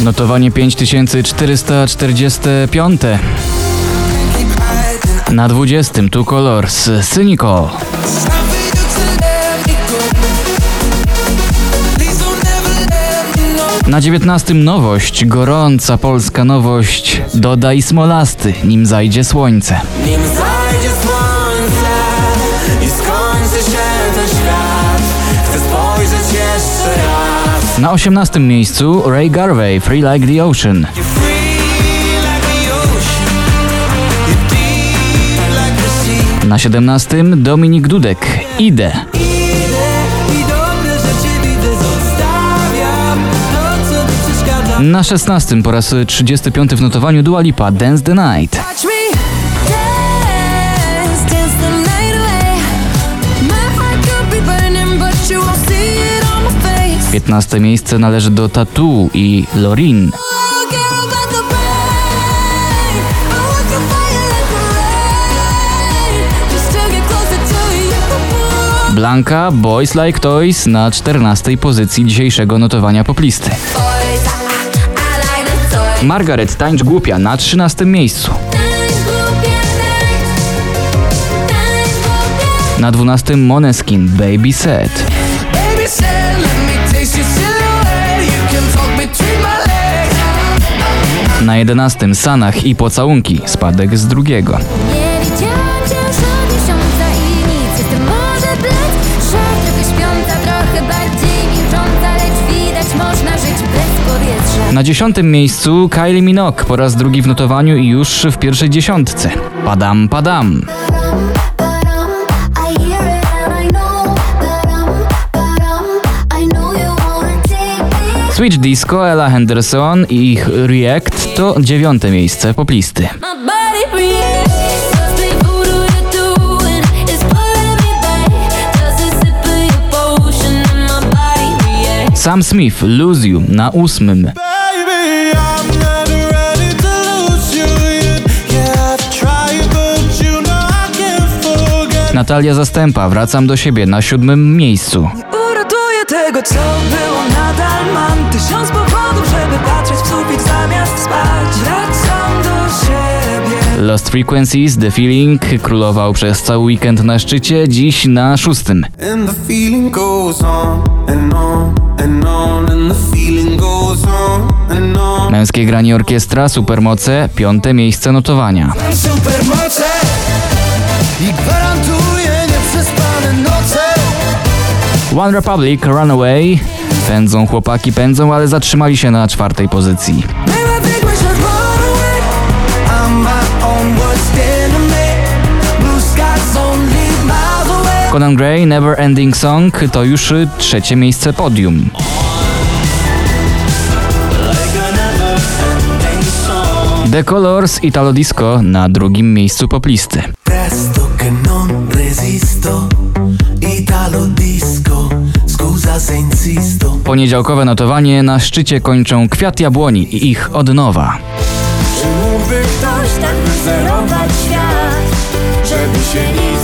Notowanie 5445. Na 20 Two Colors Cynical. Na 19 nowość, gorąca polska nowość. Dodaj smolasty, nim zajdzie słońce. Nim Na 18 miejscu Ray Garvey, Free Like the Ocean. Na 17 Dominik Dudek, Idę. Na 16 po raz 35 w notowaniu Dua Lipa, Dance the Night. 15 miejsce należy do Tattoo i Lorin. Blanka, Boys Like Toys na 14 pozycji dzisiejszego notowania poplisty. Margaret Tańcz Głupia na 13 miejscu. Na 12 Moneskin, Baby Set. Na 11 Sanach i Pocałunki, spadek z drugiego. Na 10 miejscu Kylie Minogue po raz drugi w notowaniu i już w pierwszej dziesiątce. Padam, padam. Switch Disco, Ella Henderson i ich React to dziewiąte miejsce poplisty. Sam Smith, Lose You na ósmym. Natalia Zastępa, Wracam do siebie na siódmym miejscu. Uratuję tego, co było, nadal mam tysiąc powodów, żeby patrzeć w sufit zamiast spać. Wracam do siebie. Lost Frequencies, The Feeling królował przez cały weekend na szczycie, dziś na szóstym. And the feeling goes on and on and on, and the feeling goes on and on. Męskie granie orkiestra, Supermoce, piąte miejsce notowania. Supermoce i gwarantuję nieprzespane noce. One Republic, Runaway. Pędzą chłopaki, pędzą, ale zatrzymali się na czwartej pozycji. Conan Gray, Never Ending Song to już trzecie miejsce podium. The Colors, Italo Disco na drugim miejscu poplisty. Presto che non resisto, Italo disco. Poniedziałkowe notowanie na szczycie kończą Kwiat Jabłoni i ich odnowa. Czy mógłby ktoś tak świat, żeby się nie